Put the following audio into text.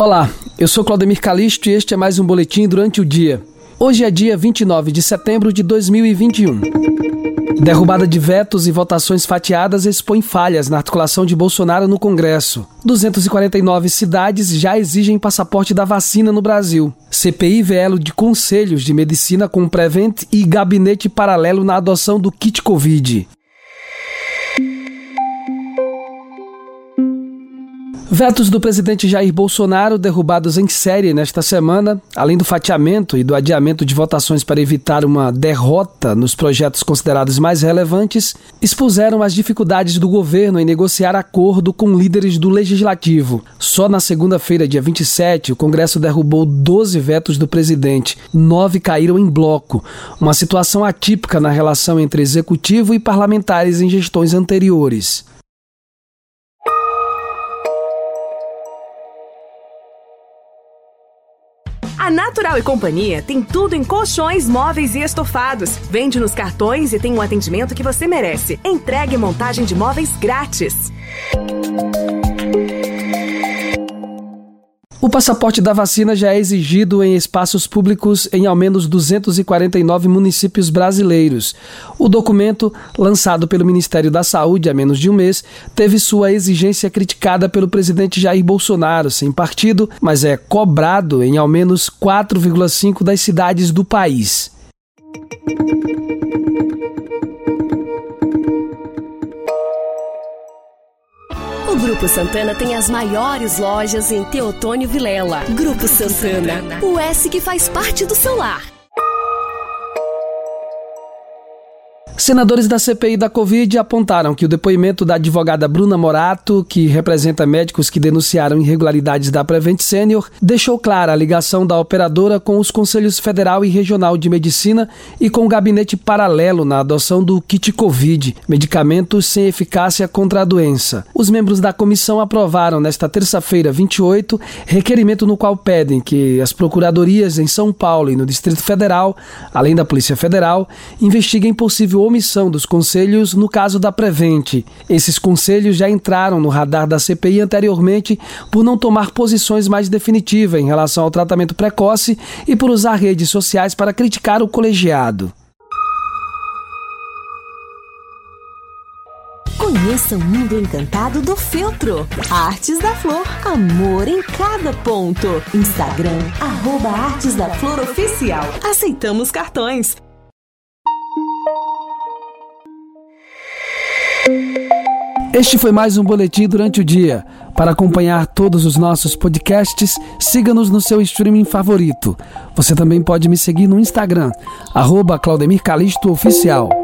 Olá, eu sou Claudemir Calisto e este é mais um boletim durante o dia. Hoje é dia 29 de setembro de 2021. Derrubada de vetos e votações fatiadas expõe falhas na articulação de Bolsonaro no Congresso. 249 cidades já exigem passaporte da vacina no Brasil. CPI velo de conselhos de medicina com Prevent e gabinete paralelo na adoção do kit Covid. Vetos do presidente Jair Bolsonaro derrubados em série nesta semana, além do fatiamento e do adiamento de votações para evitar uma derrota nos projetos considerados mais relevantes, expuseram as dificuldades do governo em negociar acordo com líderes do legislativo. Só na segunda-feira, dia 27, o Congresso derrubou 12 vetos do presidente, nove caíram em bloco, uma situação atípica na relação entre executivo e parlamentares em gestões anteriores. A Natural e Companhia tem tudo em colchões, móveis e estofados. Vende nos cartões e tem um atendimento que você merece. Entregue montagem de móveis grátis. O passaporte da vacina já é exigido em espaços públicos em ao menos 249 municípios brasileiros. O documento, lançado pelo Ministério da Saúde há menos de um mês, teve sua exigência criticada pelo presidente Jair Bolsonaro, sem partido, mas é cobrado em ao menos 4,5 das cidades do país. O Grupo Santana tem as maiores lojas em Teotônio Vilela. Grupo Santana, o S que faz parte do seu lar. Senadores da CPI da Covid apontaram que o depoimento da advogada Bruna Morato, que representa médicos que denunciaram irregularidades da Prevent Senior, deixou clara a ligação da operadora com os Conselhos Federal e Regional de Medicina e com o gabinete paralelo na adoção do kit Covid, medicamentos sem eficácia contra a doença. Os membros da comissão aprovaram nesta terça-feira, 28, requerimento no qual pedem que as procuradorias em São Paulo e no Distrito Federal, além da Polícia Federal, investiguem possível omissão dos conselhos no caso da Prevente. Esses conselhos já entraram no radar da CPI anteriormente por não tomar posições mais definitivas em relação ao tratamento precoce e por usar redes sociais para criticar o colegiado. Conheça o mundo encantado do feltro. Artes da Flor, amor em cada ponto. Instagram, arroba Artes da Flor Oficial. Aceitamos cartões. Este foi mais um boletim durante o dia. Para acompanhar todos os nossos podcasts, siga-nos no seu streaming favorito. Você também pode me seguir no Instagram, arroba Claudemir Oficial.